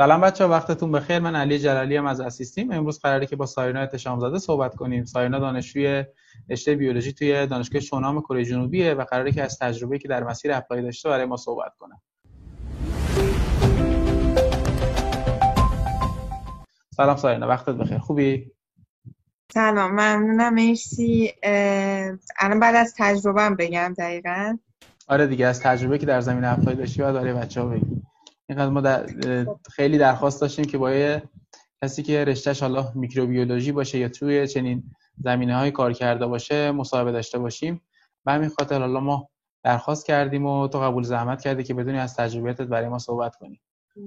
سلام بچه وقتتون بخیر. من علی جلالی هم از اسیستیم. امروز قراره که با ساینا اتشام زاده صحبت کنیم. ساینا دانشجوی رشته بیولوژی توی دانشگاه شونام کره جنوبیه و قراره که از تجربه که در مسیر اپلای داشته برای ما صحبت کنه. سلام ساینا وقتت بخیر. خوبی؟ سلام ممنونم. مرسی. الان بعد از تجربه بگم دقیقا. آره دیگه از تجربه که در زمینه apply داشتی و برای بچه‌ها بگیم اینقدر ما در خیلی درخواست داشتیم که با کسی که رشتهش حالا میکروبیولوژی باشه یا توی چنین زمینه های کار کرده باشه مصاحبه داشته باشیم. به همین خاطر حالا ما درخواست کردیم و تو قبول زحمت کردی که بدونی از تجربیاتت برای ما صحبت کنی.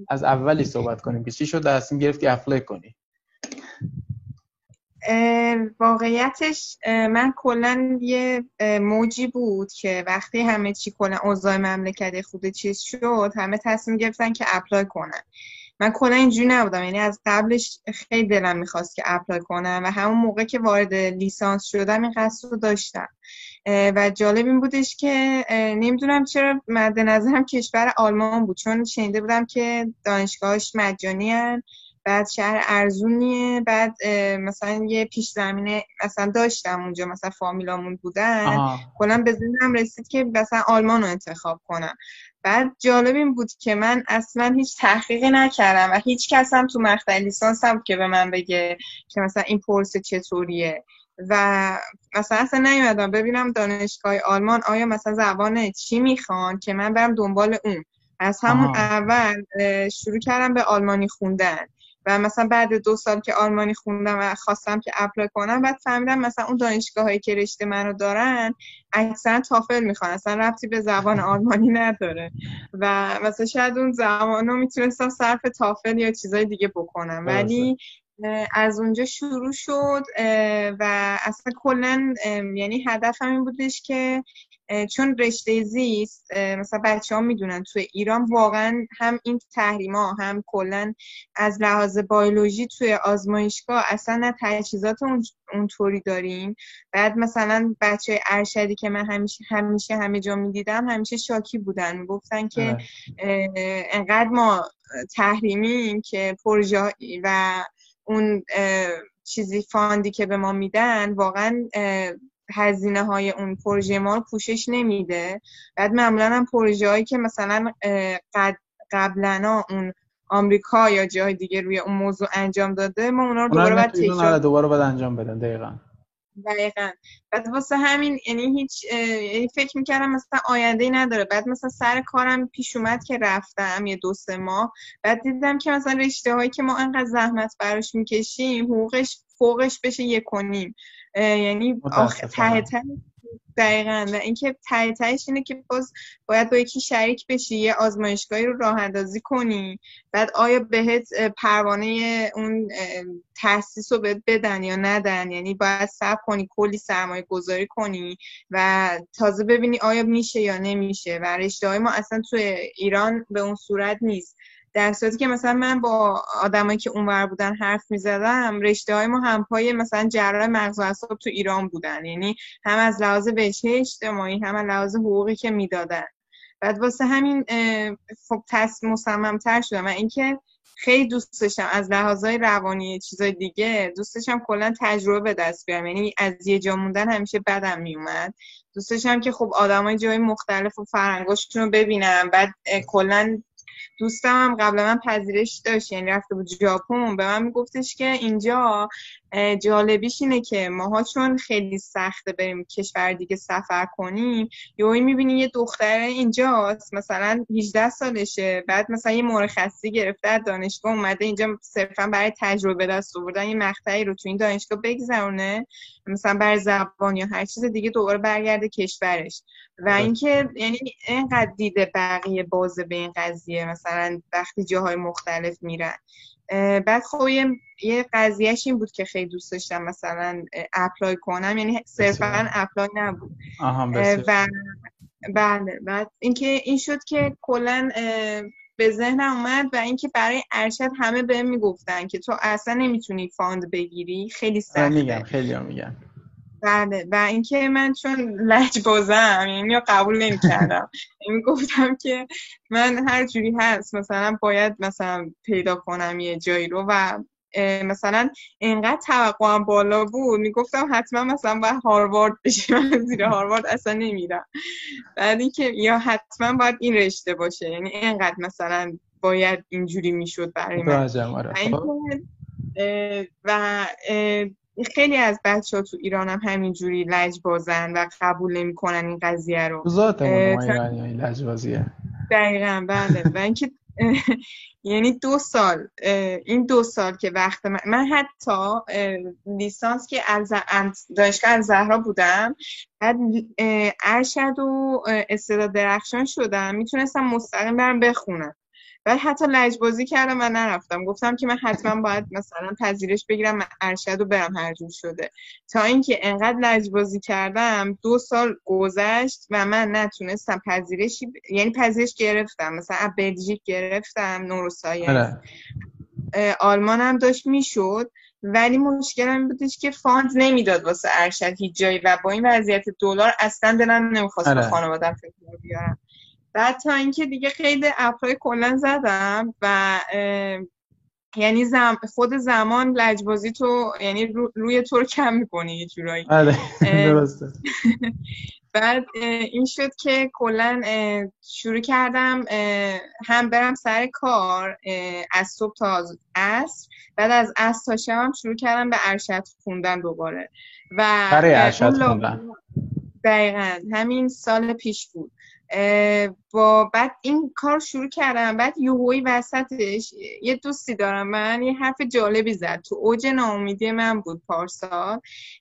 از اولی صحبت کنیم که چی شد گرفتی apply کنی. واقعیتش من کلا یه موجی بود که وقتی همه چی کلا اوضاع مملکت خود چیز شد همه تصمیم گرفتن که apply کنن. من کلا اینجوری نبودم یعنی از قبلش خیلی دلم می‌خواست که اپلای کنم و همون موقع که وارد لیسانس شدم این قصد رو داشتم. و جالب این بودش که نمی‌دونم چرا مد نظرم کشور آلمان بود چون شنیده بودم که دانشگاهش مجانی بعد شهر ارزونیه بعد مثلا یه پیش زمینه مثلا داشتم اونجا مثلا فامیلامون بودن. کلا به ذهنم رسید که مثلا آلمان رو انتخاب کنم. بعد جالب این بود که من اصلا هیچ تحقیقی نکردم و هیچ کس هم تو مقطع لیسانس هم که به من بگه که مثلا این پرسه چطوریه. و مثلا اصلا نیومدم ببینم دانشگاه آلمان آیا مثلا زبان چی می‌خوان که من برم دنبال اون. از همون اول شروع کردم به آلمانی خوندن. و مثلا بعد دو سال که آلمانی خوندم و خواستم که اپلای کنم بعد فهمیدم مثلا اون دانشگاه هایی که رشته منو دارن اکثرا تافل می‌خوان. اصلا ربطی به زبان آلمانی نداره. و مثلا شاید اون زبان رو می‌تونستم صرف تافل یا چیزای دیگه بکنم. ولی از اونجا شروع شد و اصلا کلا یعنی هدفم این بودش که چون رشته زیست مثلا بچه ها می‌دونن توی ایران واقعا هم این تحریما هم کلا از لحاظ بیولوژی توی آزمایشگاه اصلا نه تجهیزات اونطوری داریم. بعد مثلا بچه ارشدی که من همیشه همیشه همه جا می‌دیدم همیشه شاکی بودن. گفتن که انقدر ما تحریمیم که پروژه و اون چیزی فاندی که به ما میدن واقعا هزینه های اون پروژه ما رو پوشش نمیده. بعد معمولا هم پروژه هایی که مثلا قبلا اون آمریکا یا جای دیگه روی اون موضوع انجام داده ما اونا رو دوباره باید تکرار دوباره باید انجام بدن دقیقا. دقیقا. بعد واسه همین یعنی هیچ یعنی فکر می‌کردم مثلا آینده ای نداره. بعد مثلا سر کارم پیش اومد که رفتم یه دو سه ماه. بعد دیدم که مثلا رشته هایی که ما انقدر زحمت براش می‌کشیم حقوقش فوقش بشه یک کنیم یعنی ته ته دقیقا. و اینکه ته تهش اینه که باز باید با یکی شریک بشی یه آزمایشگاهی رو راه اندازی کنی. بعد آیا بهت پروانه اون تاسیس رو بهت بدن یا ندن؟ یعنی باید صبر کنی کلی سرمایه گذاری کنی و تازه ببینی آیا میشه یا نمیشه. و رشته های ما اصلا توی ایران به اون صورت نیست. در صورتی که مثلا من با آدمایی که اونور بودن حرف می‌زدم رشته های ما همپای مثلا جراح مغز و اعصاب تو ایران بودن. یعنی هم از لحاظ بهچه اجتماعی هم از لحاظ حقوقی که می‌دادن. بعد واسه همین خب تصمیم مصممتر شدم. و اینکه خیلی دوست داشتم از لحاظای روانی چیزای دیگه دوست داشتم کلا تجربه به دست بیارم. یعنی از یه جا موندن همیشه بدم میومد. دوست داشتم که خب آدمای جای مختلف و فرهنگاشون رو ببینم. بعد کلا دوستم هم قبل من پذیرش داشت یعنی رفته بود ژاپن به من میگفتش که اینجا جالبیش اینه که ماها چون خیلی سخته بریم کشور دیگه سفر کنیم یهو می‌بینی یه دختره اینجاست مثلا 18 سالشه بعد مثلا یه مرخصی گرفته از دانشگاه اومده اینجا صرفا برای تجربه دست آوردن یه مقطعی رو تو این دانشگاه بگذرونه مثلا برای زبان یا هر چیز دیگه دوباره برگرده کشورش و. اینکه یعنی اینقدر دیده بقیه بازه به این قضیه مثلا وقتی جاهای مختلف میرن بعد خب یه قضیهش این بود که خیلی دوست داشتم مثلا apply کنم یعنی صرفا apply نبود. و بله بعد اینکه این شد که کلا به ذهنم اومد و اینکه برای ارشد همه بهم می‌گفتن که تو اصلا نمی‌تونی fund بگیری خیلی سخته میگم خیلی هم میگن. بله. و اینکه من چون لجبازم یعنی قبول نمی کردم یعنی گفتم که من هر جوری هست مثلا باید مثلا پیدا کنم یه جایی رو. و مثلا اینقدر توقعم بالا بود. می‌گفتم حتما مثلا باید هاروارد بشه. من زیر هاروارد اصلا نمیرم. بعد اینکه یا حتما باید این رشته باشه. یعنی اینقدر مثلا باید اینجوری می‌شد برای من. و خیلی از بچه ها تو ایران هم همینجوری لجبازن و قبول نمی‌کنن این قضیه رو. ذات ایرانی لجبازیه. دقیقا بله. و اینکه یعنی دو سال این دو سال که وقت من, من حتی لیسانس که از دانشگاه از زهرا بودم بعد ارشد و استعداد درخشان شدم می‌تونستم مستقیم برم بخونم. بعد حتی لجبازی کردم و نرفتم. گفتم که من حتما باید مثلا پذیرش بگیرم من ارشد و برم هر جور شده. تا اینکه انقدر لجبازی کردم دو سال گذشت و من نتونستم پذیرشی یعنی پذیرش گرفتم. مثلا بلژیک گرفتم نوروساینس آره. آلمان هم داشت می‌شد. ولی مشکلم بودش که fund نمی‌داد واسه ارشد هیچ جایی و با این وضعیت دلار اصلا دلم نمی‌خواست به آره. خانوادم فشار بیارم. بعد تا اینکه دیگه خیلی apply کلا زدم و یعنی زم... خود زمان لجبازی تو یعنی روی تو رو کم می‌کنه یه جورایی. بله، درسته. بعد این شد که کلا شروع کردم هم برم سر کار از صبح تا عصر. بعد از عصر تا شب هم شروع کردم به ارشد خوندن دوباره. و برای ارشد خوندن. دقیقا همین سال پیش بود. با بعد این کار شروع کردم. بعد یوهوی وسطش یه دوستی دارم من یه حرف جالبی زد. تو اوج ناامیدی من بود پارسال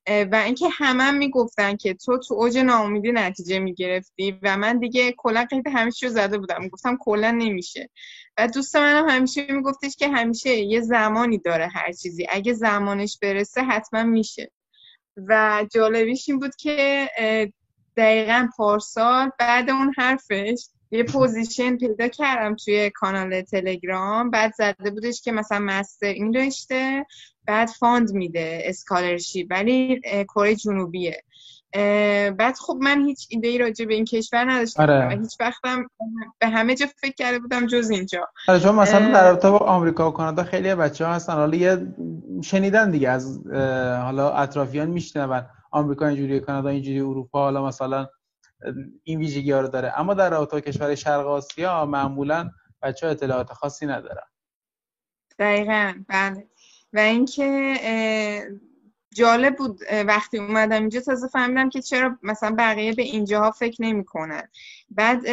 و اینکه همه هم می‌گفتن که تو تو اوج ناامیدی نتیجه می‌گرفتی و من دیگه کلا قید همیشه رو زده بودم. گفتم کلا نمیشه. و دوست منم همیشه میگفتش که همیشه یه زمانی داره هر چیزی. اگه زمانش برسه حتما میشه. و جالبیش این بود که دقیقا پارسال. بعد اون حرفش یه position پیدا کردم توی کانال تلگرام. بعد زده بودش که مثلا master این رشته بعد fund میده scholarship ولی کره جنوبیه. بعد خب من هیچ ایده ای راجع به این کشور نداشتم آره. هیچ وقتم به همه جا فکر کرده بودم جز اینجا. آره چون مثلا در رابطه با آمریکا و کانادا خیلی بچه ها هستن. حالا یه شنیدن دیگه از حالا اطرافیان میشنون. آمریکا اینجوری کانادا اینجوری اروپا حالا مثلا این ویژگی ها رو داره. اما در رابطه کشور شرق آسیا معمولا بچه ها اطلاعات خاصی ندارن. دقیقا بله. و اینکه جالب بود وقتی اومدم اینجا تازه فهمیدم که چرا مثلا بقیه به اینجاها فکر نمی‌کنن. بعد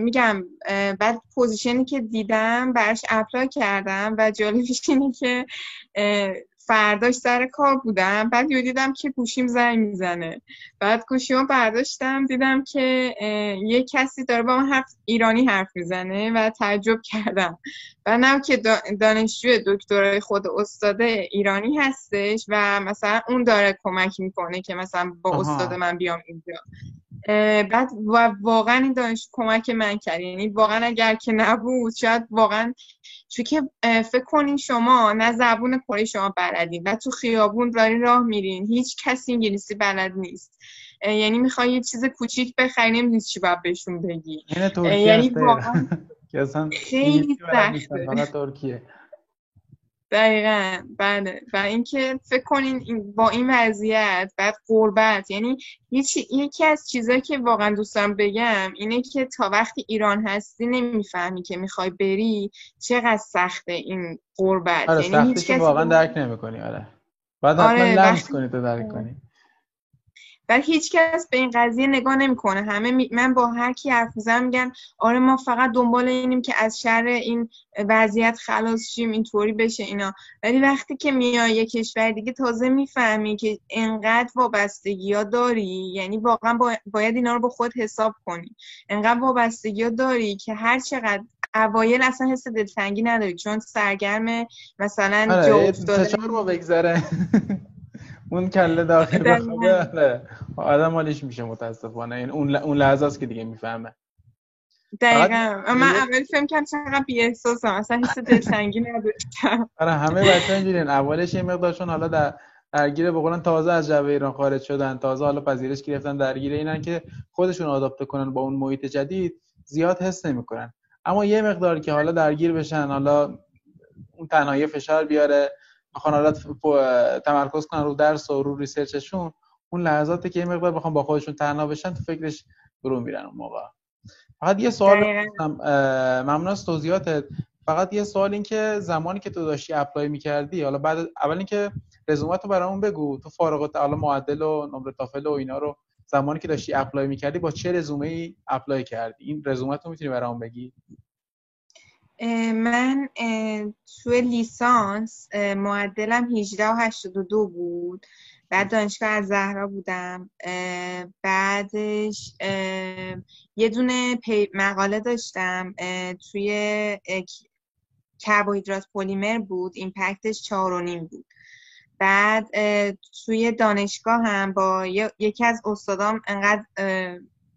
میگم بعد position ی که دیدم برش apply کردم و جالبش اینه که فرداش سر کار بودم. بعد یهو دیدم که گوشیم زنگ می‌زنه. بعد گوشیمو برداشتم دیدم که یه کسی داره با من حرف ایرانی حرف می‌زنه و تعجب کردم. و نگو که دانشجو دکترای خود استاد ایرانی هستش و مثلا اون داره کمک می‌کنه که مثلا با استاد من بیام اینجا. بعد واقعا این دانش کمک من کرد. یعنی واقعا اگر که نبود شاید واقعا چون که فکر کنین شما نه زبون کره شما بلدین و تو خیابون دارین راه میرین. هیچ کسی انگلیسی بلد نیست. یعنی می‌خوای یه چیز کوچیک بخری نمی‌دونی چی باید بهشون بگی. یعنی واقعا خیلی سخته. دقیقا. بله و اینکه فکر کنین با این وضعیت بعد قربت یعنی یکی از چیزایی که واقعا دوستم بگم اینه که تا وقتی ایران هستی نمی‌فهمی که می‌خوای بری چقدر سخته این قربت آره یعنی هیچ کسی واقعا درک نمی‌کنی آره. بعد حتما آره لمس کنی تو درک کنی. و هیچ کس به این قضیه نگاه نمی‌کنه. همه من با هر کی حرف می‌زنم میگن آره ما فقط دنبال اینیم که از شر این وضعیت خلاص شیم اینطوری بشه اینا. ولی وقتی که میای یه کشور دیگه تازه می‌فهمی که انقدر وابستگی ها داری. یعنی واقعا باید اینا رو با خود حساب کنی. انقدر وابستگی ها داری که هر چقدر اوایل اصلا حس دلتنگی نداری. چون سرگرم مثلا آره جا افتاده. اون کله داخل بخوابه آره. آدم حالش میشه متاسفانه. این اون اون لحظه است که دیگه می‌فهمه. دقیقا. من اول فهم کنم چقدر بی احساسم اصلا حس دلتنگی نداشتم. آره همه بچه اینجورین. اولش یه مقدار چون حالا در درگیر به قولن تازه از جبهه ایران خارج شدن. تازه حالا پذیرش گرفتن درگیر اینن که خودشون آداپته کنن با اون محیط جدید. زیاد حس نمی‌کنن. اما یه مقدار که حالا درگیر بشن حالا اون تنهایی فشار بیاره. بخوان حالا تمرکز کنن رو درس و رو ریسرچشون اون لحظاتی که یه مقدار بخوام با خودشون تنها بشن تو فکرش برون میرن اون موقع. فقط یه سوال ممنون از توضیحاتت. فقط یه سوال این که زمانی که تو داشتی اپلای می‌کردی حالا بعد اول اینکه رزومت رو برامون بگو. تو فارغ حالا معدل و نمره تافل و اینا رو زمانی که داشتی apply می‌کردی با چه رزومه ای apply کردی؟ این رزومت رو می‌تونی برامون بگی؟ من تو لیسانس معدلم 18 و 82 بود. بعد دانشگاه الزهرا بودم. بعدش یه دونه مقاله داشتم. توی کربوهیدرات پلیمر بود. ایمپکتش چهار و نیم بود. بعد توی دانشگاه هم با یکی از استادام انقدر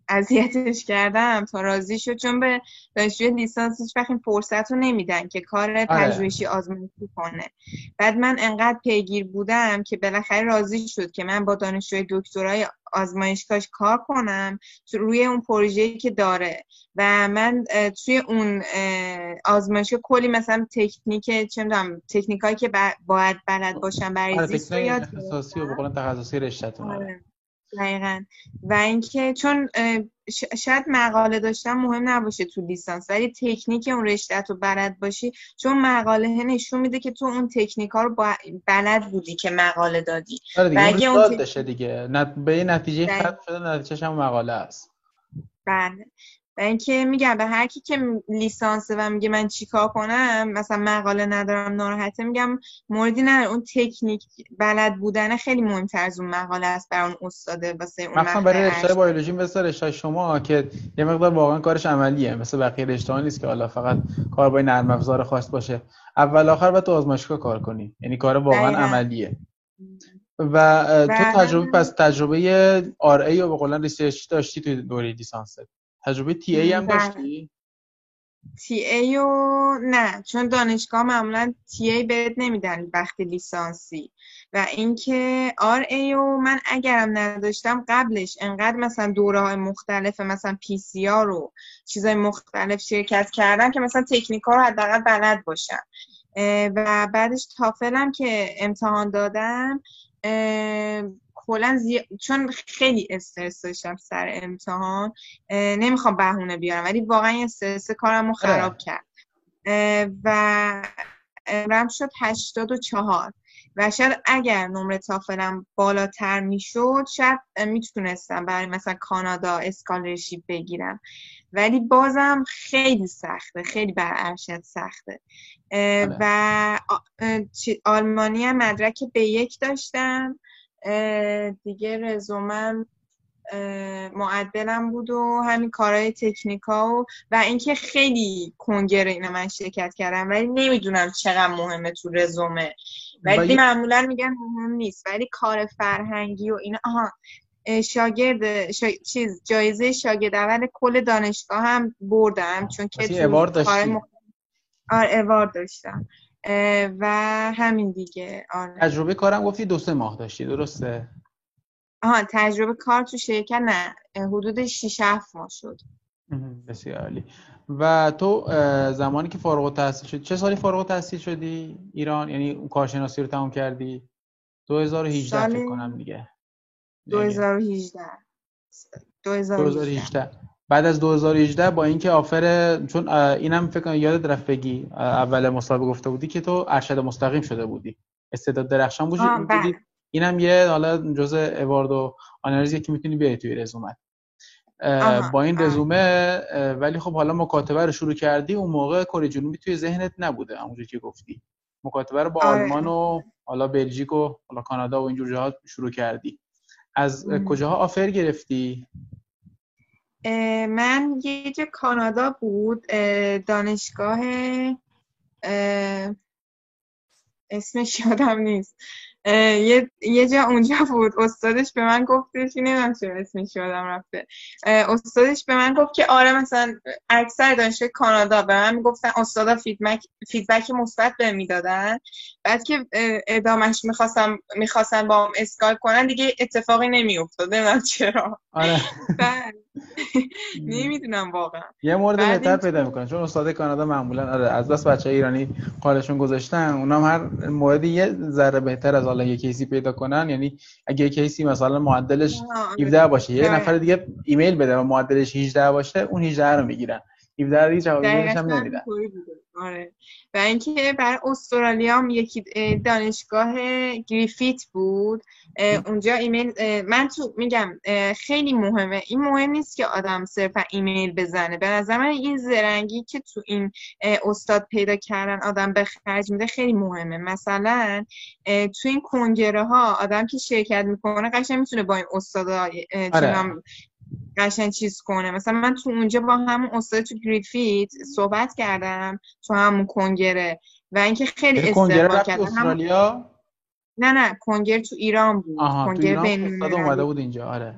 اذیتش کردم تا راضی شد. چون به دانشجوی لیسانس هیچ وقت این فرصت رو نمیدن که کار آره. پژوهشی آزمایشی کنه. بعد من انقدر پیگیر بودم که بالاخره راضی شد که من با دانشجوی دکترای آزمایشگاهش کار کنم روی اون پروژه‌ای که داره. و من توی اون آزمایشگاه کلی مثلا تکنیک چه می‌دونم تکنیکایی که باید بلد باشم برای آره، زیست یاد اختصاصی و تخصصی رشتهتون. آره. دقیقا. و اینکه چون شاید مقاله داشتن مهم نباشه تو لیسانس ولی تکنیک اون رشته رو بلد باشی چون مقاله نشون میده که تو اون تکنیک ها رو بلد بودی که مقاله دادی. آره دیگه اگه اون تک... دیگه. به نتیجه ختم شده نتیجهش هم مقاله است. بله. و اینکه میگم به هر کی که لیسانسه و میگه من چیکار کنم مثلا مقاله ندارم ناراحته میگم موردی نداره. اون تکنیک بلد بودن خیلی مهمتر از اون مقاله است برای اون استاده واسه اون مثلا برای رشته بیولوژی مثل رشته شما که یه مقدار واقعا کارش عملیه. مثل بقیه رشته نیست که حالا فقط کار با نرم افزار خاص باشه. اول آخر باید تو آزمایشگاه کار کنی. یعنی کار واقعا عملیه. و تو تجربه پس تجربه RA و به قولا research داشتی تو دوره لیسانست؟ تجربه TA هم داشتی؟ TA رو نه. چون دانشگاه معمولا TA بهت نمیدن وقتی لیسانسی. و اینکه RA رو من اگرم نداشتم قبلش انقدر مثلا دوره های مختلف مثلا PCR و چیزای مختلف شرکت کردم که مثلا تکنیکا رو حداقل بلد باشم. و بعدش تافلم که امتحان دادم کلا زی... چون خیلی استرس داشتم سر امتحان نمی‌خوام بهونه بیارم ولی واقعا استرس کارم رو خراب آره. کرد و رم شد هشتاد و چهار. و شاید اگر نمره تافلم بالاتر می‌شد شاید می‌تونستم برای مثلا کانادا اسکالرشیپ بگیرم. ولی بازم خیلی سخته خیلی بر ارشد سخته. آره. و آلمانی هم مدرک به یک داشتم. دیگه رزومم معدلم بود و همین کارهای تکنیکا و و اینکه خیلی کنگره اینا من شرکت کردم ولی نمی‌دونم چقدر مهمه تو رزومه. ولی معمولا میگن مهم نیست ولی کار فرهنگی و اینا آها شاگرد چیز جایزه شاگرد اول کل دانشگاه هم بردم چون که تو کار مخ... آره داشتم. و همین دیگه. آره. تجربه کارم گفتی دو سه ماه داشتی درسته؟ آها تجربه کار تو شرکت نه. حدود 6 7 ماه شد. بسیار عالی. و تو زمانی که فارغ التحصیل شدی چه سالی فارغ التحصیل شدی؟ ایران یعنی اون کارشناسی رو تمام کردی؟ 2018 سال... فکر کنم دیگه. 2018 2018 بعد از 2018 با اینکه آفر چون اینم فکر کنم یادت رفت بگی اول مصاحبه گفته بودی که تو ارشد مستقیم شده بودی. استعداد درخشان بودی. بله. اینم یه حالا جزء اوارد و آنالیزی که می‌تونی بیاری توی رزومت. با این رزومه ولی خب حالا مکاتبه رو شروع کردی اون موقع کره جنوبی توی ذهنت نبوده همونجوری که گفتی. مکاتبه رو با آره. آلمان و حالا بلژیک و حالا کانادا و اینجور جاها شروع کردی. از کجاها offer گرفتی؟ من یه جا کانادا بود دانشگاه اسمش یادم نیست. یه یه جا اونجا بود. استادش به من گفتش نمی‌دونم چه اسمش یادم رفته. استادش به من گفت که آره مثلا اکثر دانشگاه کانادا. به من می‌گفتن استادا feedback feedback مثبت به می‌دادن بعد که ادامش می‌خواستم می‌خواستن با هم اسکایپ کنن دیگه اتفاقی نمیافتاد. نمی‌دونم چرا. آره. نمی‌دونم واقعا. یه مورد بهتر پیدا می‌کنن چون استاد کانادا معمولا آره از بس بچه ایرانی قالشون گذاشتن اونام هر موردی یه ذره بهتر از حالا یه case ی پیدا کنن یعنی اگه یه case ی مثلا معدلش 17 باشه یه نفر دیگه ایمیل بده و معدلش 18 باشه اون 18 رو می‌گیرن. 17 رو جواب هم نمیدن. آره. و اینکه برای استرالیا هم یکی دانشگاه گریفیت بود. اونجا ایمیل من تو میگم خیلی مهمه. این مهم نیست که آدم صرفا ایمیل بزنه. به نظر من این زرنگی که تو این استاد پیدا کردن آدم به خرج میده خیلی مهمه. مثلا تو این کنگره ها آدم که شرکت می‌کنه قشنگ می‌تونه با این استاد آره. قشنگ چیز کنه. مثلا من تو اونجا با همون استاد تو گریفیت صحبت کردم تو همون کنگره و اینکه خیلی استقبال کردم استرالیا؟ نه نه کنگر تو ایران بود. کنگر بین اومده بود اینجا آره.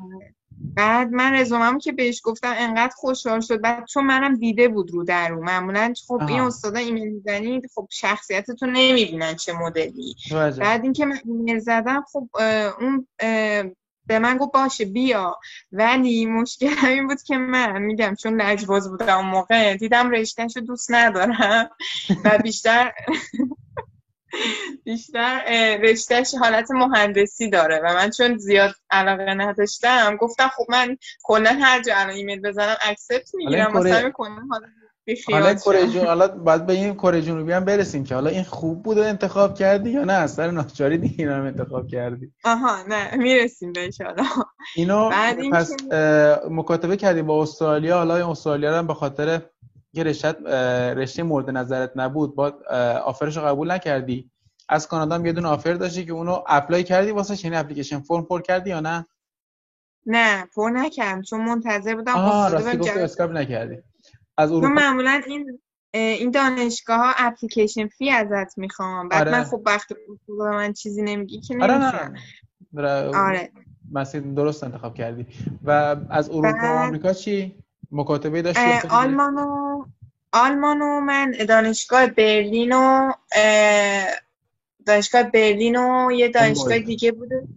بعد من رزومم که بهش گفتم انقدر خوشحال شد. بعد چون منم دیده بود رو در رو معمولا خب آها. این استادا ایمیل می‌زنید خب شخصیتتون نمی‌بینن چه مدلی. بعد اینکه من ایمیل زدم خب اون به من گفت باشه بیا. ولی مشکل این بود که من میگم چون لجباز بودم اون موقع دیدم رشتهش رو دوست ندارم. و بیشتر بیشتر رشتهش حالت مهندسی داره. و من چون زیاد علاقه نداشتم گفتم خب من کلا هر جا الان ایمیل بزنم اکسپت می‌گیرم مثلا می‌کنم حالا کره جنوبی حالا بعد به این کره جنوبی هم برسیم که حالا این خوب بود انتخاب کردی یا نه؟ از سر ناچاری دیگه اینا هم انتخاب کردی. آها نه می‌رسیم به حالا اینو پس مکاتبه کردی با استرالیا. حالا این استرالیا هم به خاطر یه رشته رشته مورد نظرت نبود با آفرش رو قبول نکردی؟ از کانادا هم یه دونه آفر داشتی که اونو اپلای کردی واسه یعنی اپلیکیشن؟ فرم پر کردی یا نه؟ نه پر نکردم چون منتظر بودم آها راستی گفتی اسکاپ نکردی. از اروپا. معمولا این این دانشگاه ها اپلیکیشن فی ازت می‌خوام بعد آره. من خب وقتی من چیزی نمیگی که نمیفهم آره, آره. مسیر درست انتخاب کردی. و از اروپا و آمریکا چی؟ مکاتبه داشتی؟ آلمان و آلمان و من دانشگاه برلین و دانشگاه برلین و یه دانشگاه دیگه بوده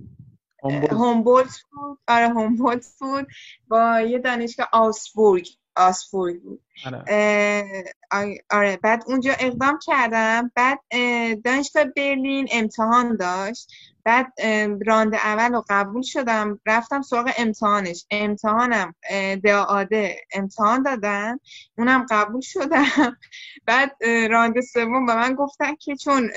هومبولت بود. آره هومبولت بود. با یه دانشگاه آسبورگ. آسفورد بود آره. آره. بعد اونجا اقدام کردم. بعد دانشگاه برلین امتحان داشت. بعد راند اول رو قبول شدم. رفتم سراغ امتحانش. امتحانم دعاده امتحان دادم اونم قبول شدم. بعد راند سوم به من گفتن که چون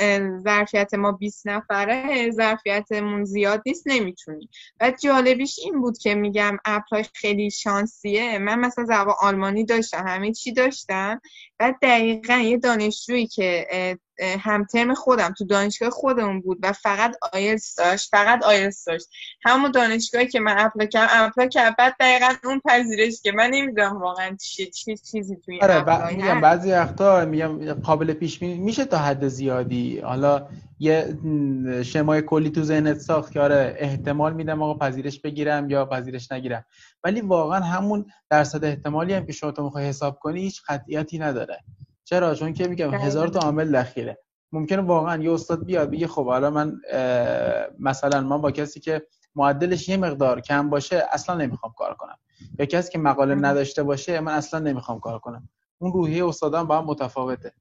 ظرفیت ما 20 نفره ظرفیتمون زیاد نیست نمی‌تونی. بعد جالبیش این بود که میگم apply خیلی شانسیه. من مثلا زبان آلمانی داشتم همه چی داشتم. بعد دقیقا یه دانشجویی که هم ترم خودم تو دانشگاه خودمون بود و فقط آیلتس داشت فقط آیلتس داشت. همون دانشگاهی که من apply کردم apply کردم بعد دقیقا اون پذیرش که من نمی‌دونم واقعا چیه چی چیزی توی آره میگم بعضی وقتا میگم قابل پیش بینی میشه تا حد زیادی. حالا یه شمای کلی تو ذهنت ساخت که آره احتمال میدم آقا پذیرش بگیرم یا پذیرش نگیرم. ولی واقعا همون درصد احتمالی هم که شما تو می‌خوای حساب کنی هیچ قطعیتی نداره. چرا؟ چون که میگم هزار تا عامل دخیله. ممکنه واقعا یه استاد بیاد بگه خب حالا من مثلا من با کسی که معدلش یه مقدار کم باشه اصلا نمی‌خوام کار کنم. یا کسی که مقاله نداشته باشه من اصلا نمی‌خوام کار کنم. اون روحیه استادان با هم متفاوته.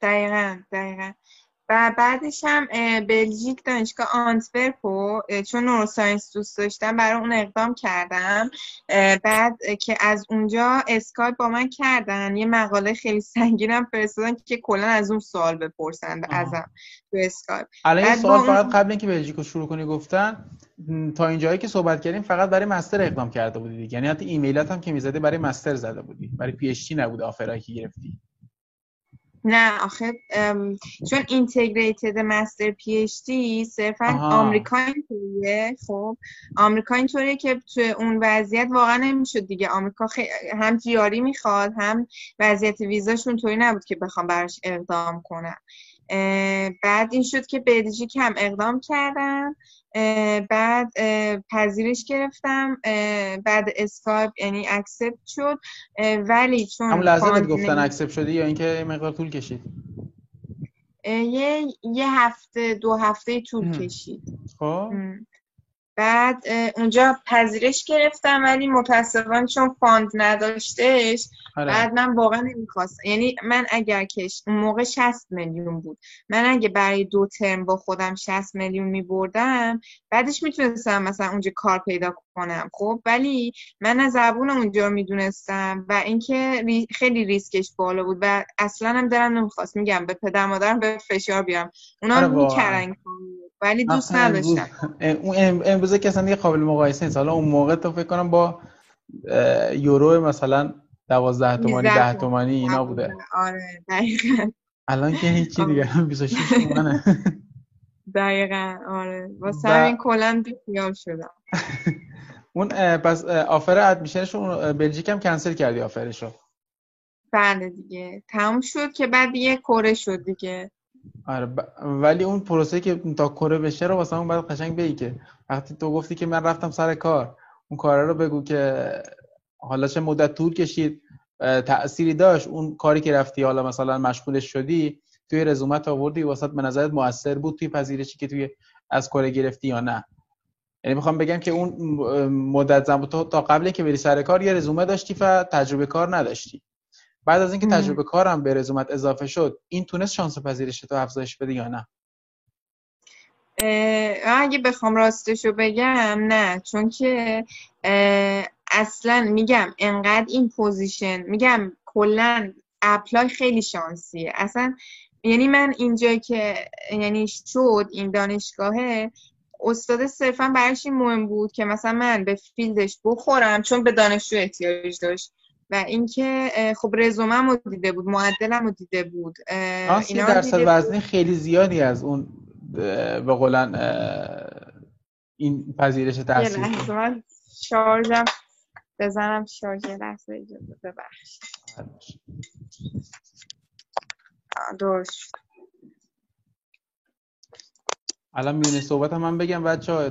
دقیقا دقیقا. و بعدش هم بلژیک دانشگاه آنتورپ چون neuroscience دوست داشتم برای اون اقدام کردم. بعد که از اونجا اسکایپ با من کردن. یه مقاله خیلی سنگینم فرستادن که کلا از اون سوال بپرسن ازم تو اسکایپ. الان این سوال فقط قبل اینکه بلژیک رو شروع کنی گفتن تا اینجایی که صحبت کردیم فقط برای master اقدام کرده بودی یعنی حتی ایمیلات هم که می‌زدی برای master زده بودی. برای PhD نبود offer ایی که گرفتی. نه آخه چون integrated master PhD صرفا آمریکا اینطوریه خب؟ آمریکا اینطوریه که تو اون وضعیت واقعا نمی‌شد دیگه. آمریکا هم GRE می‌خواد هم وضعیت ویزاشون طوری نبود که بخوام براش اقدام کنم. بعد این شد که بلژیک هم اقدام کردم بعد پذیرش گرفتم بعد اسکایپ یعنی accept شد ولی چون همون لحظه گفتن accept شدی یا اینکه مقدار طول کشید؟ یه یه هفته دو هفته طول کشید. خب. بعد اونجا پذیرش گرفتم ولی متاسفانه چون fund نداشتش آره. بعد من واقعا نمی‌خواستم. یعنی من اگر کش اون موقع 60 میلیون بود. من اگه برای دو ترم با خودم 60 میلیون میبردم بعدش می‌تونستم مثلا اونجا کار پیدا کنم. خب ولی من از زبون اونجا می‌دونستم و اینکه خیلی ریسکش بالا بود و اصلا هم دارم نمی‌خواست. میگم به پدر مادرم به فشار بیارم. اونا آره می‌کردن ولی دوست نداشتم. اون امروزه که اصلا قابل مقایسه نیست. حالا اون موقع تو فکر کنم با یورو مثلا دوازده تومانی ده تومانی اینا بوده. آره دقیقا. الان که هیچی دیگه 26 تومانه. دقیقا آره. واسه همین کلا بیخیال شدم. اون پس آفر ادمیشنش بلژیک هم کنسل کردی آفرشو. بله دیگه. تموم شد که بعد دیگه کره شد دیگه. آره ولی اون پروسه که تا کره بشه رو واسه اون باید قشنگ بگی که وقتی تو گفتی که من رفتم سر کار اون کار رو بگو که حالا چه مدت طول کشید تأثیری داشت اون کاری که رفتی حالا مثلا مشغولش شدی توی رزومت آوردی واسط به نظرت موثر بود توی پذیرشی که توی از کره گرفتی یا نه؟ یعنی می‌خوام بگم که اون مدت زمان تا قبل که بری سر کار یه رزومه داشتی و تجربه کار نداشتی. بعد از اینکه تجربه کارم به رزومت اضافه شد این تونست شانس پذیرش تو افزایش بده یا نه؟ اگه بخوام راستشو بگم نه. چون که اصلا میگم انقدر این position میگم کلا apply خیلی شانسیه. اصلا یعنی من اینجا که یعنی شد این دانشگاهه استاد صرفا براش این مهم بود که مثلا من به فیلدش بخورم چون به دانشجو احتیاج داشت. و اینکه خب رزومم رو دیده بود معدلم رو دیده بود. اینا درصد وزنی خیلی زیادی از اون به قولن این پذیرش تحصیل شارژم بزنم شارژ لحظه اجازه ببخش درست الان میونه صحبت هم من بگم بچه ها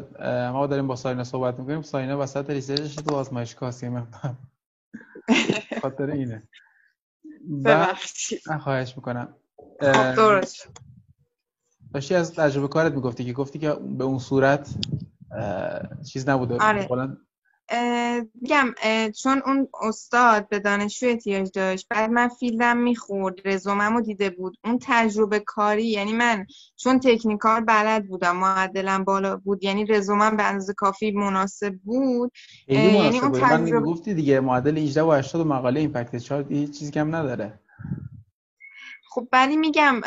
ما داریم با ساینا صحبت می‌کنیم. ساینا وسط ریسرچش تو آزمایشگاه یه مقدار. خاطر اینه. ببخشید. خواهش می‌کنم. خب، درست. داشتی از تجربه کارت می‌گفتی که گفتی که به اون صورت چیز نبوده. آره. میگم چون اون استاد به دانشجو احتیاج داشت بعد من فیلدم می‌خورد رزومم رو دیده بود. اون تجربه کاری یعنی من چون تکنیکال بلد بودم معدلم بالا بود یعنی رزومم به اندازه کافی مناسب بود یعنی اون تجربه من گفتی دیگه معدل 18 و 80 مقاله ایمپکت چارت هیچ چیزی کم نداره. خب ولی میگم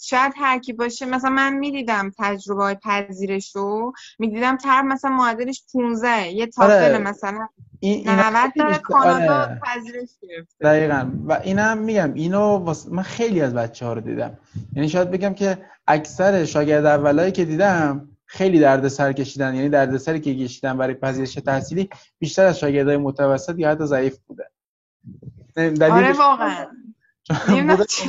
شاید هر کی باشه مثلا من می‌دیدم تجربه های پذیرش رو. می‌دیدم تر مثلا معادلش 15 یه تافل آره. مثلا این 90 داره کانادا آره. پذیرش گرفته. دقیقا. و اینم میگم اینو من خیلی از بچه ها رو دیدم. یعنی شاید بگم که اکثر شاگرد اولایی که دیدم خیلی درد سر کشیدن. یعنی درد سری که کشیدن برای پذیرش تحصیلی بیشتر از شاگردای متوسط یا حتی ضعیف بوده. آره واقعا.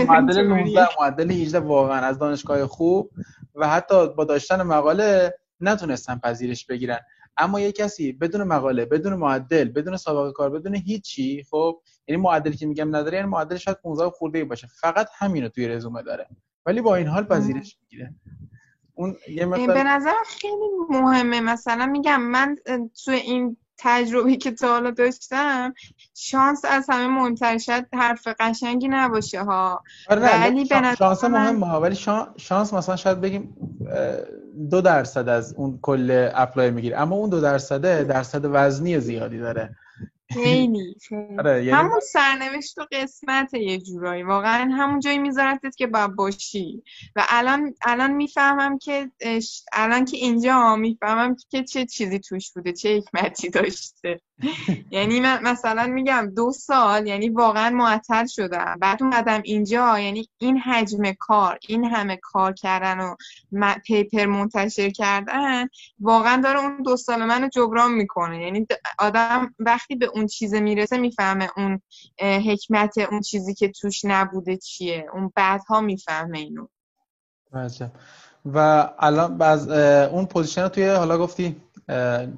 معدل 19 معدل 18 واقعا از دانشگاه خوب و حتی با داشتن مقاله نتونستن پذیرش بگیرن. اما یه کسی بدون مقاله بدون معدل بدون سابقه کار بدون هیچی خب یعنی معدلی که میگم نداره یعنی معدل شاید 15 خورده باشه. فقط همینو توی رزومه داره. ولی با این حال پذیرش می‌گیره. اون یه مقدار... به نظر خیلی مهمه. مثلا میگم من تو این تجربه که تا حالا داشتم شانس از همه مهمتر شاید حرف قشنگی نباشه ها. آره ولی شانس, شانس مهم ها ولی شانس مثلا شاید بگیم دو درصد از اون کل اپلای می‌گیره. اما اون دو درصده درصد وزنی زیادی داره. خیلی. آره، یعنی همون سرنوشت و قسمت یه جورایی. واقعا همون جایی میذارتت که باید باشی. و الان الان می‌فهمم که الان که اینجا می‌فهمم که چه چیزی توش بوده چه حکمتی داشته. یعنی من مثلا میگم دو سال یعنی واقعا معطل شدم. بعد اومدم اینجا یعنی این حجم کار این همه کار کردن و پیپر منتشر کردن واقعا داره اون دو سال منو جبران می‌کنه. یعنی آدم وقتی به اون چیز می‌رسه می‌فهمه اون حکمت اون چیزی که توش نبوده چیه. اون بعدها می‌فهمه اینو. و الان باز اون position توی حالا گفتی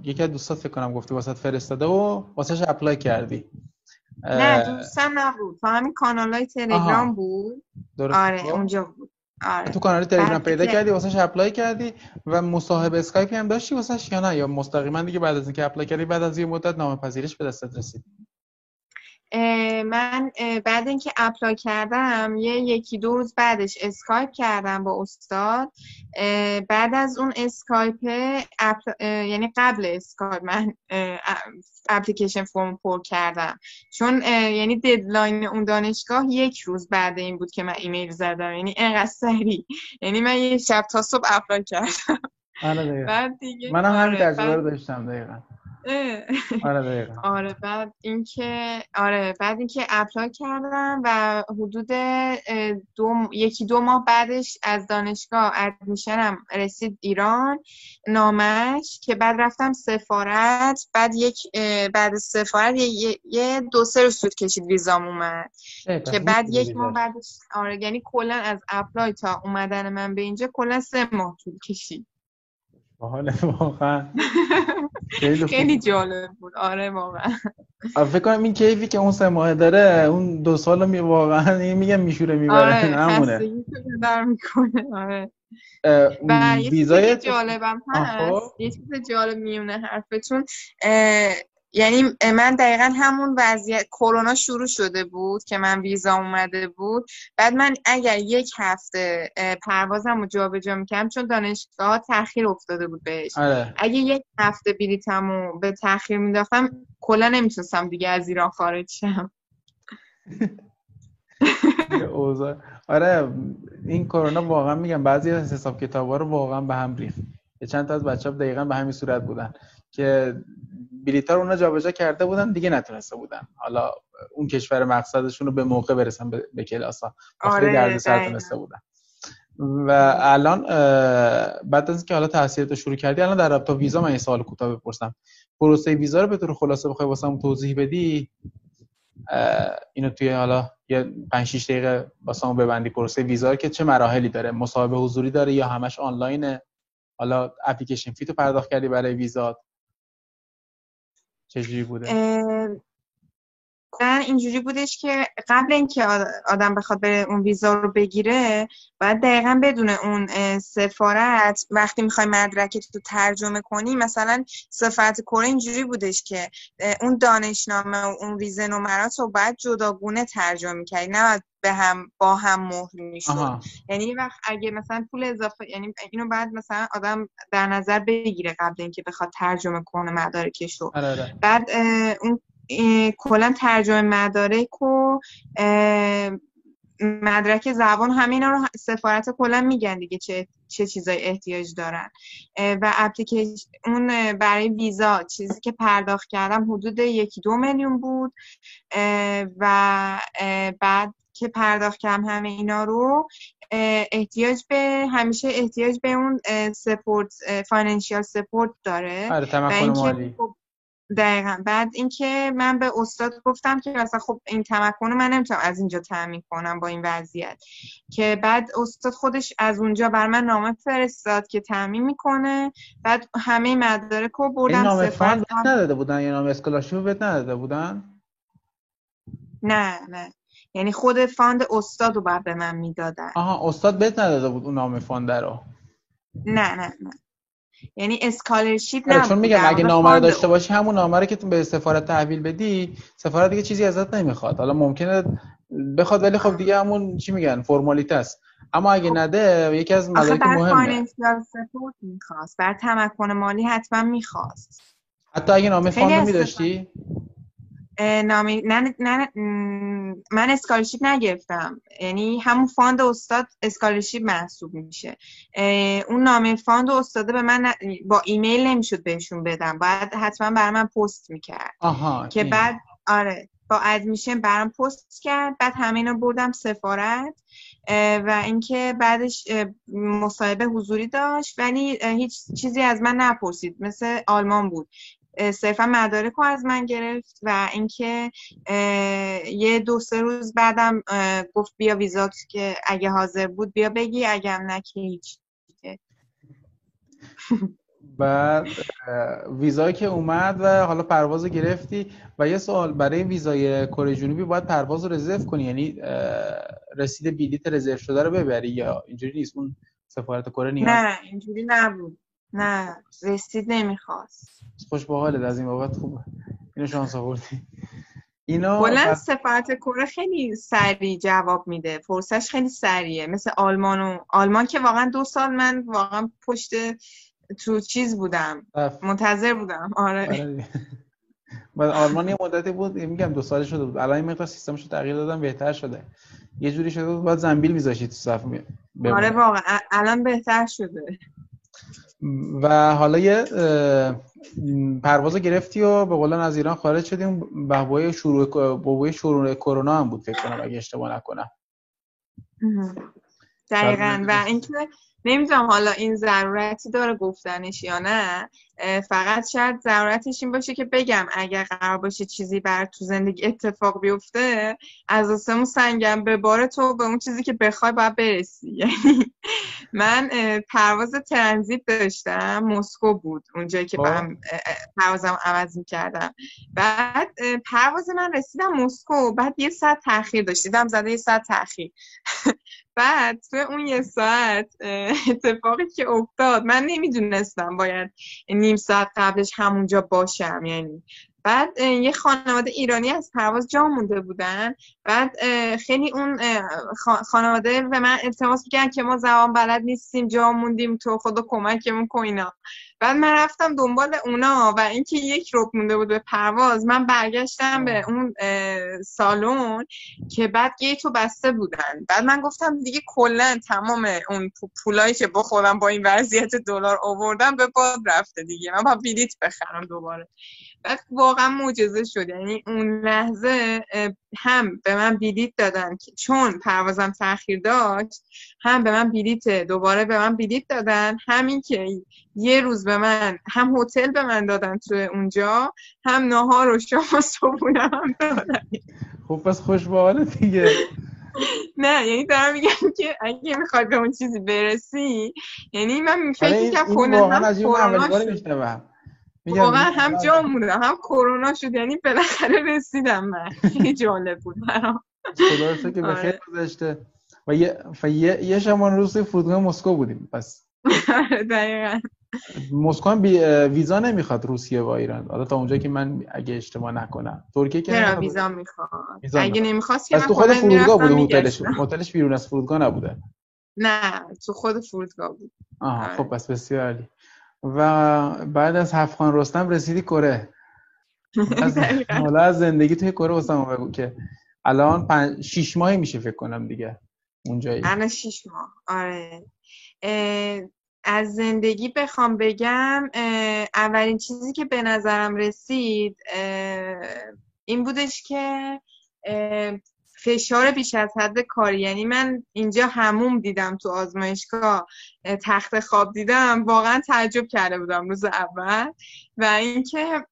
یکی از دوستات فکر کنم گفتی واسه فرستاده و واسهش apply کردی. نه دوستم نبود. تو همین کانال های تلگرام بود؟ آره خب. اونجا بود. آره. تو کانال تلگرام پیدا کردی واسهش apply کردی و مصاحبه اسکایپی هم داشتی واسهش یا نه؟ یا مستقیما دیگه بعد از اینکه apply کردی بعد از یه مدت نامه پذیرش به دستت رسید؟ من بعد اینکه apply کردم یه یکی دو روز بعدش اسکایپ کردم با استاد. بعد از اون اسکایپ یعنی قبل اسکایپ من application form پر کردم. چون یعنی deadline اون دانشگاه یک روز بعد این بود که من ایمیل زدم. یعنی انقدر سریع. یعنی من یه شب تا صبح apply کردم. آره بعد دیگه منم همین آره، تجربه داشتم دقیقا. آره آره بعد اینکه آره بعد اینکه apply کردم و حدود دو یکی دو ماه بعدش از دانشگاه admission م رسید ایران نامش که بعد رفتم سفارت بعد یک بعد سفارت یه, یه دو سه روز طول کشید ویزام اومد. که بعد یک ماه بعدش آره یعنی کلا از اپلای تا اومدن من به اینجا کلا سه ماه طول کشید. حال واقعا. خیلی جالب بود. آره واقعا. فکر کنم این کیفی که اون سه ماه داره اون دو سال می واقعا میگم میشوره می‌بره آره در می‌کنه آره. و یه چیز جالبم هست. یه چیز جالب میونه حرفتون یعنی من دقیقا همون وضعیت کرونا شروع شده بود که من ویزا اومده بود. بعد من اگر یک هفته پروازم رو جابجا می‌کردم چون دانشگاه تاخیر افتاده بود بهش. آره. اگه یک هفته بلیتم رو به تاخیر میداختم کلا نمی‌تونستم دیگه از ایران خارج شم. آره این کرونا واقعا میگم بعضی از حساب کتاب رو واقعا به هم ریخت. چند تا از بچه ها دقیقا به همین صورت بودن که بلیط رو اونا جابجا کرده بودن دیگه نتونسته بودن. حالا اون کشور مقصدشون رو به موقع برسن به, به کلاس ها آره درد سر تونسته بودن. و الان بعد از اینکه حالا تحصیلات رو شروع کردی الان در رابطه ویزا من یه سوال کوتاه بپرسم. پروسه ویزا رو به طور خلاصه بخوای واسم توضیح بدی؟ اینو توی حالا یه 5 6 دقیقه واسمون ببندی. پروسه ویزا که چه مراحلی داره؟ مصاحبه حضوری داره یا همش آنلاینه؟ حالا اپلیکیشن فیتو پرداخت کردی برای ویزات چجوری بوده من اینجوری بودش که قبل اینکه آدم بخواد بره اون ویزا رو بگیره باید دقیقا بدون اون سفارت وقتی می‌خوای مدرکت رو ترجمه کنی مثلا سفارت کره اینجوری بودش که اون دانشنامه و اون ویزه نمرات رو باید جداگونه ترجمه کردی نه به هم با هم مهر می‌شد. یعنی وقت اگه مثلا پول اضافه یعنی اینو بعد مثلا آدم در نظر بگیره قبل اینکه بخواد ترجمه کنه مدارکش رو. آره، آره. بعد اون کلا ترجمه مدارک و مدرک زبان همه اینا رو سفارت کلا میگن دیگه چه چه چیزای احتیاج دارن. و اپلیکیشن اون برای ویزا چیزی که پرداخت کردم حدود یکی دو میلیون بود. و بعد که پرداخت کردم همه اینا رو احتیاج به همیشه احتیاج به اون support financial support داره. آره مالی. خب دقیقا. بعد اینکه من به استاد گفتم که مثلا خب این تمکن من نمی‌تونم از اینجا تامین کنم با این وضعیت. که بعد استاد خودش از اونجا برا من نامه فرستاد که تامین می‌کنه. بعد همه مدارک رو بردم این نامه fund نداده بودن؟ یا نامه scholarship بهت نداده بودن؟ نه نه. یعنی خود fund استاد رو بعد به من می‌دادن. آها استاد بهت نداده بود اون نامه fund رو؟ نه نه نه. یعنی scholarship نه چون میگم اگه نامه رو داشته باشی همون نامه رو که به سفارت تحویل بدی سفارت دیگه چیزی ازت نمی‌خواد. حالا ممکنه بخواد ولی خب دیگه همون چی میگن فرمالیته است. اما اگه خب. نده یکی از مدارک مهمه. می‌خواست. برا تمکن مالی حتما می‌خواست. حتی اگه نامه fund میداشتی؟ نامی نه, نه من scholarship نگرفتم. یعنی همون fund استاد scholarship محسوب میشه. اون نامه fund استاده به من با ایمیل نمی‌شد بهشون بدم. باید حتما برای من پست می‌کرد. آها که بعد آره با admission برام پست کرد. بعد همه اینا بردم سفارت. و اینکه بعدش مصاحبه حضوری داشت. ولی هیچ چیزی از من نپرسید. مثل آلمان بود. صرفا مدارک رو از من گرفت و اینکه یه دو سه روز بعدم گفت بیا ویزات که اگه حاضر بود بیا بگی اگه نه هیچ. بعد ویزایی که اومد و حالا پرواز گرفتی و یه سوال برای ویزای کره جنوبی باید پرواز رو رزرو کنی؟ یعنی رسید بلیت رزرو شده رو ببری یا اینجوری نیست؟ اون سفارت کره نیاز؟ نه اینجوری نبود. نه رسید نمی‌خواست. خوش به از این بابت خوبه. اینو شانس آوردی. اینا کلا سفارت کره خیلی سریع جواب میده. فرصش خیلی سریعه. مثل آلمان و آلمان که واقعا دو سال من واقعا پشت تو چیز بودم. منتظر بودم. آره, آره بعد آلمان یه مدتی بود میگم دو سال شده بود. الان مقدار سیستمش رو تغییر دادم بهتر شده. یه جوری شده بود باید زنبیل میذاشید تو صف آره واقعا. الان بهتر شده. و حالا یه پرواز گرفتی و به قولن از ایران خارج شدیم. بابای شروع بابای شروع کرونا هم بود فکر کنم اگه اشتباه نکنم. دقیقا. و اینکه نمی‌دونم حالا این ضرورتی داره گفتنش یا نه فقط شاید ضرورتش این باشه که بگم اگر قرار باشه چیزی بر تو زندگی اتفاق بیفته از آسمون سنگم به بار تو به اون چیزی که بخوای باید برسی. یعنی من پرواز ترنزیت داشتم مسکو بود اونجایی که برم پروازم عوض می‌کردم. بعد پرواز من رسیدم مسکو بعد یه ساعت تاخیر داشتیدم زده یه ساعت تاخیر. بعد تو اون یه ساعت اتفاقی که افتاد. من نمی‌دونستم باید نیم ساعت قبلش همونجا باشم. یعنی بعد یه خانواده ایرانی از پرواز جا مونده بودن. بعد خیلی اون خانواده به من التماس می‌کردن که ما زبان بلد نیستیم جا موندیم تو خدا کمکمون کن اینا. بعد من رفتم دنبال اونا و اینکه یک روب مونده بود به پرواز من برگشتم به اون سالن که بعد گیتو بسته بودن. بعد من گفتم دیگه کلا تمام اون پولایی که با خودم با این وضعیت دلار آوردم به باد رفته دیگه. من با بلیت بخرم دوباره. واقعا معجزه شد. یعنی اون لحظه هم به من بلیت دادن که چون پروازم تاخیر داشت هم به من بلیت دوباره به من بلیت دادن همین که یه روز به من هم هتل به من دادن تو اونجا هم نهار و شام و صبحونه هم دادن. خب پس خوش دیگه. نه یعنی دارم میگم که اگه می‌خواد به اون چیزی برسی یعنی من فکر آره، کنم کنه هم واقعا هم جا مونده هم کرونا شد یعنی بالاخره رسیدم من. خیلی جالب بود برام. خدا که به خیر آره. گذشته. و یه یه, یه شمان روز فرودگاه مسکو بودیم پس آره، دقیقا. مسکو هم ویزا نمی‌خواد روسیه و ایران. حالا تا اونجا که من اگه اشتباه نکنم. ترکیه که چرا ویزا می‌خواد؟ اگه نمی‌خواست که تو خود فرودگاه بوده هتلش هتلش بیرون از فرودگاه نبوده. نه تو خود فرودگاه بود. آها خب پس بسیار عالی. و بعد از هفخان رستم رسیدی کره. از حالا از زندگی توی کره واسم بگو که الان پن... شیش ماهی میشه فکر کنم دیگه اونجایی. الان شیش ماه. آره. از زندگی بخوام بگم اولین چیزی که به نظرم رسید این بودش که فشار بیش از حد کاری یعنی من اینجا هموم دیدم تو آزمایشگاه تخت خواب دیدم واقعا تعجب کرده بودم روز اول. و اینکه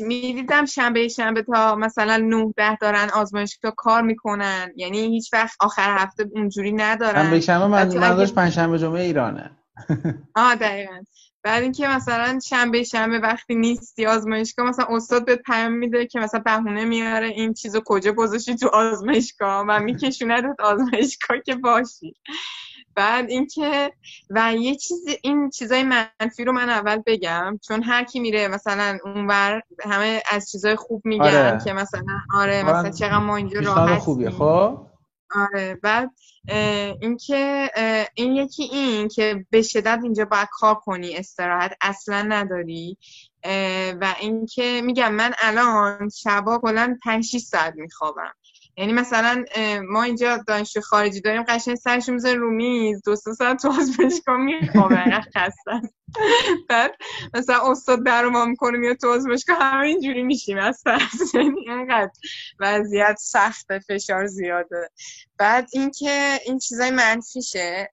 می‌دیدم شنبه شنبه تا مثلا نه ده دارن آزمایشگاه کار می‌کنن. یعنی هیچ وقت آخر هفته اونجوری ندارن. شنبه شنبه من اگه... پنجشنبه جمعه ایرانه؟ آه دقیقا. بعد اینکه مثلا شنبه شنبه وقتی نیستی آزمایشگاه مثلا استاد به پیام میده که مثلا بهونه میاره این چیزو کجا گذاشتی تو آزمایشگاه؟ و میکشوندت آزمایشگاه که باشی. بعد اینکه و یه چیز این چیزای منفی رو من اول بگم. چون هر کی میره مثلا اونور همه از چیزای خوب میگن آره. که مثلا آره مثلا چقدر ما اینجا راحت خوبیه خب؟ آره بعد اینکه این یکی این که به شدت اینجا باید کار کنی استراحت اصلا نداری و اینکه میگم من الان شبا کلا 5 ساعت میخوابم. یعنی مثلا ما اینجا دانشجو خارجی داریم قشنگ سرشون می‌ذاره رو میز دو سه ساعت تو آزمایشگاه میخوابه خسته بعد مثلا استاد در ما می‌کنه میاد تو آزمایشگاه همه اینجوری میشیم از ترس یعنی اینقدر وضعیت سخت فشار زیاده بعد اینکه این چیزای منفیشه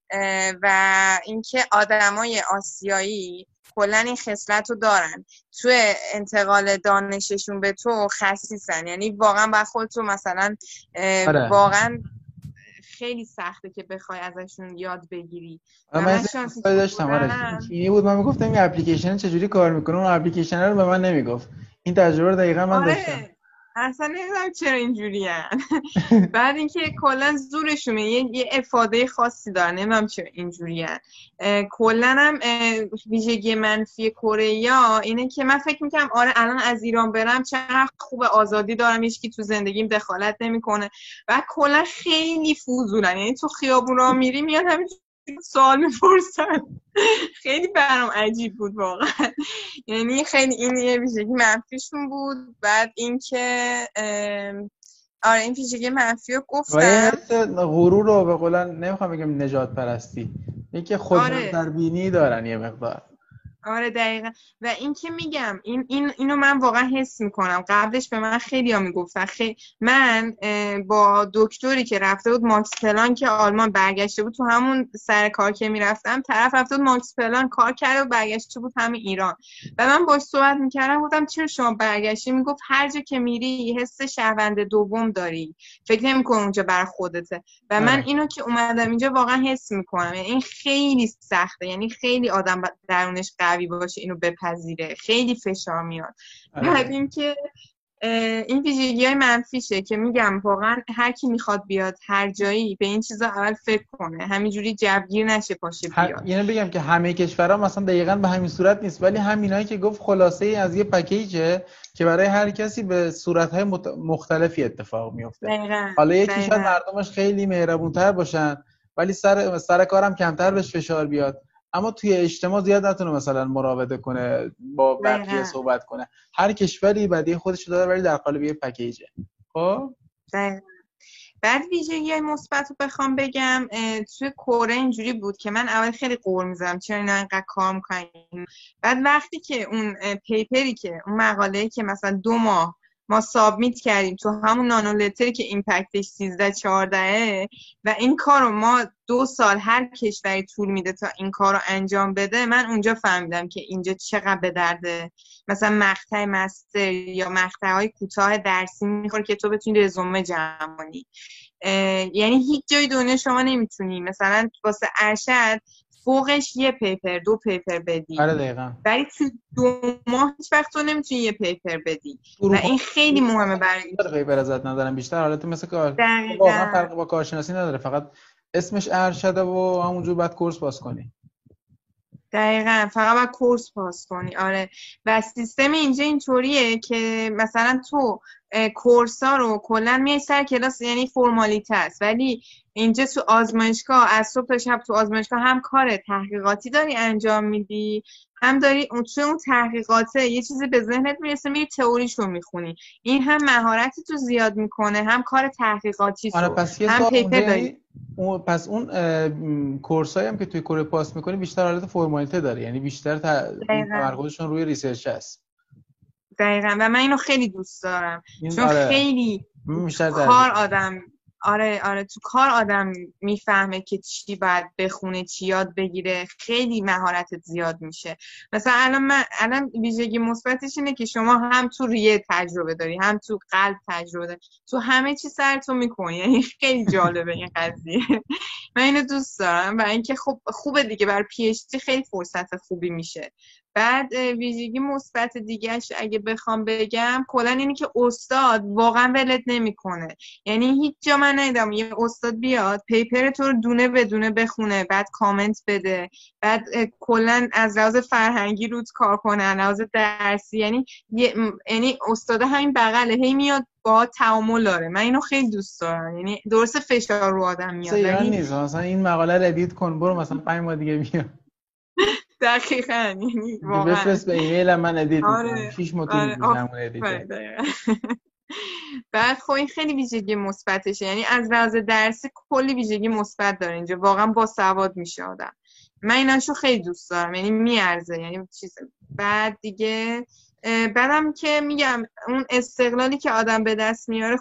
و اینکه آدمای آسیایی کلا این خصلت رو دارن تو انتقال دانششون به تو خصیصن یعنی واقعا با خودتو مثلا آره. واقعا خیلی سخته که بخوای ازشون یاد بگیری. من داشتم آره بود. من می‌گفتم این اپلیکیشن چجوری کار می‌کنه؟ اون اپلیکیشن رو به من نمی‌گفت. این تجربه رو دقیقا من آره. داشتم. اصلا نمی‌دونم چرا اینجوری بعد اینکه کلا زورشونه یه, یه افاده خاصی دارن نمی‌دونم چرا اینجوری کلا هم ویژگی منفی کره اینه که من فکر می‌کنم آره الان از ایران برم چقدر خوب آزادی دارم هیچکی تو زندگیم دخالت نمی‌کنه. و کلا خیلی فوزولن یعنی تو خیابون را میری میاد همین سوال می‌پرسن. خیلی برام عجیب بود واقعا. یعنی خیلی این یه ویژگی منفیشون بود. بعد اینکه آره این ویژگی منفی رو گفتم غرور رو به قولن نمی‌خوام بگم نجات پرستی اینکه خود آره. دارن یه مقدار. آره دقیقا. و این که میگم این, این اینو من واقعا حس می‌کنم. قبلش به من خیلی ها می‌گفتن. خیلی من با دکتری که رفته بود ماکس پلان که آلمان برگشته بود تو همون سر کار که می‌رفتم طرف رفته بود ماکس پلان کار کرده و برگشته بود همین ایران. و من باش صحبت می‌کردم گفتم چرا شما برگشتی؟ می‌گفت هر جا که میری حس شهروند دوم داری. فکر نمیکن اونجا بر خودته. و من آره. اینو که اومدم اینجا واقعا حس می‌کنم. یعنی این خیلی سخته. یعنی خیلی آدم درونش قوی باشه اینو بپذیره. خیلی فشار میاد. آره. بعد اینکه این ویژگی های منفیشه که میگم واقعا هر کی می‌خواد بیاد هر جایی به این چیزا اول فکر کنه. همینجوری جوگیر نشه پاشه بیاد. یعنی بگم که همه کشورها مثلا دقیقا به همین صورت نیست ولی همینایی که گفت خلاصه ای از یه پکیجه که برای هر کسی به صورت مختلفی اتفاق میفته. حالا یکی شاید مردمش خیلی مهربونتر باشن ولی سر سر کارم کمتر بهش فشار بیاد. اما توی اجتماع زیاد نتونه مثلا مراوده کنه با بقیه صحبت کنه. هر کشوری بدی خودش داره ولی در قالب یه پکیجه. خب؟ بعد ویژگی های مثبت رو بخوام بگم توی کره اینجوری بود که من اول خیلی قور می‌زدم چرا اینا اینقدر کار می‌کنیم بعد وقتی که اون پیپری که اون مقاله که مثلا دو ماه ما سابمیت کردیم تو همون نانولتری که ایمپکتش 13 14 و این کار رو ما دو سال هر کشوری طول میده تا این کار رو انجام بده من اونجا فهمیدم که اینجا چقدر به درده مثلا مقطع مستر یا مقطع های کوتاه درسی می‌خوره که تو بتونی رزومه جمع کنی. یعنی هیچ جای دنیا شما نمی‌تونی. مثلا واسه ارشد فوقش یه paper دو paper بدی. آره دقیقا. ولی تو دو ماه هیچ وقت تو نمی‌تونی یه paper بدی. و این خیلی مهمه برای paper ازت ندارم. بیشتر حالت مثل کار. واقعا فرق با کارشناسی نداره. فقط اسمش ارشده و همونجور بعد course پاس کنی. دقیقا. فقط باید course پاس کنی. آره. و سیستم اینجا اینطوریه که مثلا تو course ها رو کلا میای سر کلاس یعنی فرمالیته است. ولی اینجا تو آزمایشگاه از صبح تا شب تو آزمایشگاه هم کار تحقیقاتی داری انجام میدی هم داری اون تو اون تحقیقاته یه چیزی به ذهنت می‌رسه میری تئوریشو می‌خونی. این هم مهارتی تو زیاد می‌کنه هم کار تحقیقاتی آره پس یه هم paper داری. اون پس اون course ایی هم که توی کره پاس می‌کنی بیشتر حالت فرمالیته داره یعنی بیشتر تمرکزشون روی research هست. دقیقا. و من اینو خیلی دوست دارم. چون آره. خیلی کار آدم آره آره. تو کار آدم می‌فهمه که چی باید بخونه چی یاد بگیره. خیلی مهارت زیاد میشه. مثلا الان من الان ویژگی مثبتش اینه که شما هم تو ریه تجربه داری هم تو قلب تجربه داری. تو همه چی سرتو می‌کنی. یعنی خیلی جالبه این قضیه. من اینو دوست دارم و اینکه خب خوبه دیگه. بر پی خیلی فرصت خوبی میشه. بعد ویژگی مثبت دیگهش اگه بخوام بگم کلا اینی که استاد واقعا ولت نمی‌کنه. یعنی هیچ جا من ندیدم یه استاد بیاد paper تو رو دونه به دونه بخونه بعد کامنت بده بعد کلا از لحاظ فرهنگی روت کار کنه از لحاظ درسی. یعنی یعنی استاد همین بغله. هی میاد با تعامل داره. من اینو خیلی دوست دارم. یعنی درست فشار رو آدم میاد نیست. مثلا این مقاله رو edit کن برو مثلا 5 ماه دیگه بیا دقیقا یعنی واقعا. بفرست به ایمیل من edit آره. شیش آره. بعد خب این خیلی ویژگی مثبتشه. یعنی از لحاظ درسی کلی ویژگی مثبت داره اینجا. واقعا با سواد میشه آدم. من ایناشو خیلی دوست دارم. یعنی می‌ارزه. یعنی چیز. بعد دیگه بعدم که میگم اون استقلالی که آدم به دست میاره